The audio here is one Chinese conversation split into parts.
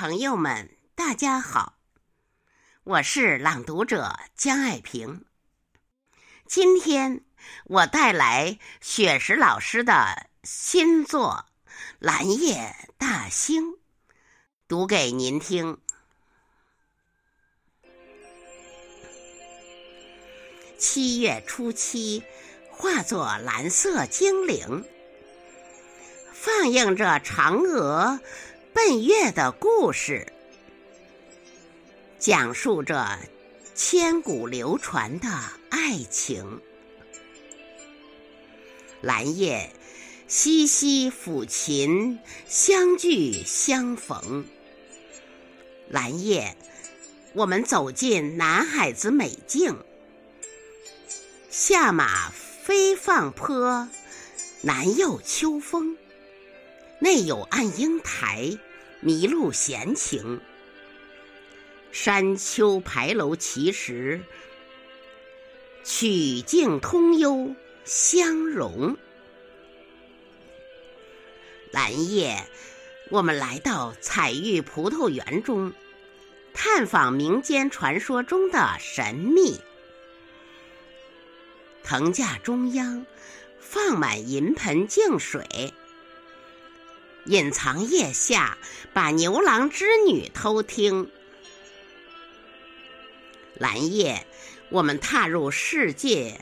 朋友们，大家好，我是朗读者江爱萍。今天我带来雪石老师的新作《蓝夜大星》，读给您听。七月初七，化作蓝色精灵，放映着嫦娥。奔月的故事，讲述着千古流传的爱情。蓝夜，西西抚琴，相聚相逢。蓝夜，我们走进南海子美境。下马飞放坡，南有秋风。内有暗英台，麋鹿闲情。山丘牌楼奇石，曲径通幽相融。蓝夜，我们来到彩玉葡萄园中，探访民间传说中的神秘。藤架中央，放满银盆净水。隐藏腋下，把牛郎织女偷听。蓝夜，我们踏入世界，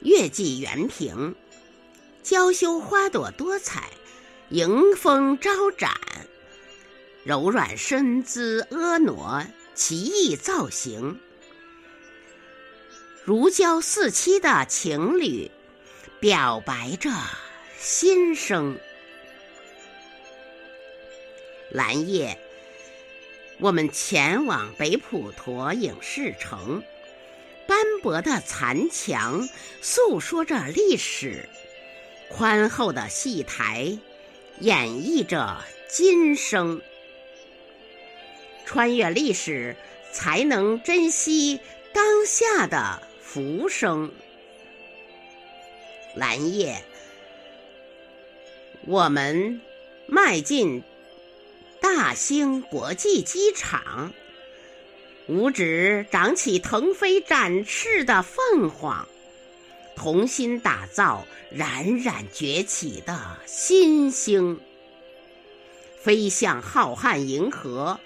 月季圆平，娇羞花朵多彩，迎风招展，柔软身姿婀娜，奇异造型，如胶似漆的情侣，表白着心声。蓝夜，我们前往北普陀影视城，斑驳的残墙诉说着历史，宽厚的戏台演绎着今生。穿越历史，才能珍惜当下的浮生。蓝夜，我们迈进。大兴国际机场，五指长起腾飞展翅的凤凰，同心打造冉冉崛起的新星，飞向浩瀚银河，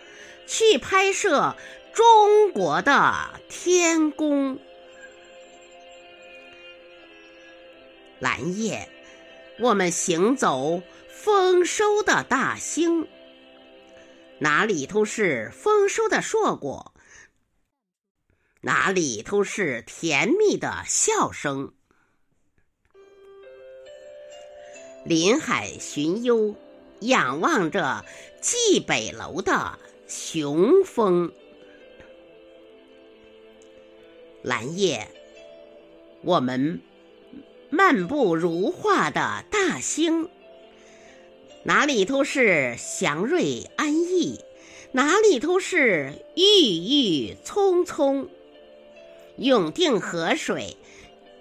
去拍摄中国的天宫。蓝夜，我们行走丰收的大兴。哪里都是丰收的硕果，哪里都是甜蜜的笑声。临海寻幽，仰望着蓟北楼的雄风。蓝夜，我们漫步如画的大兴。哪里都是祥瑞安逸，哪里都是郁郁葱葱。永定河水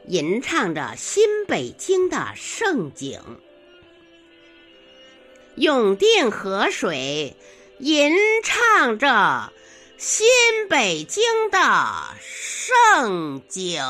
吟唱着新北京的盛景，永定河水吟唱着新北京的盛景。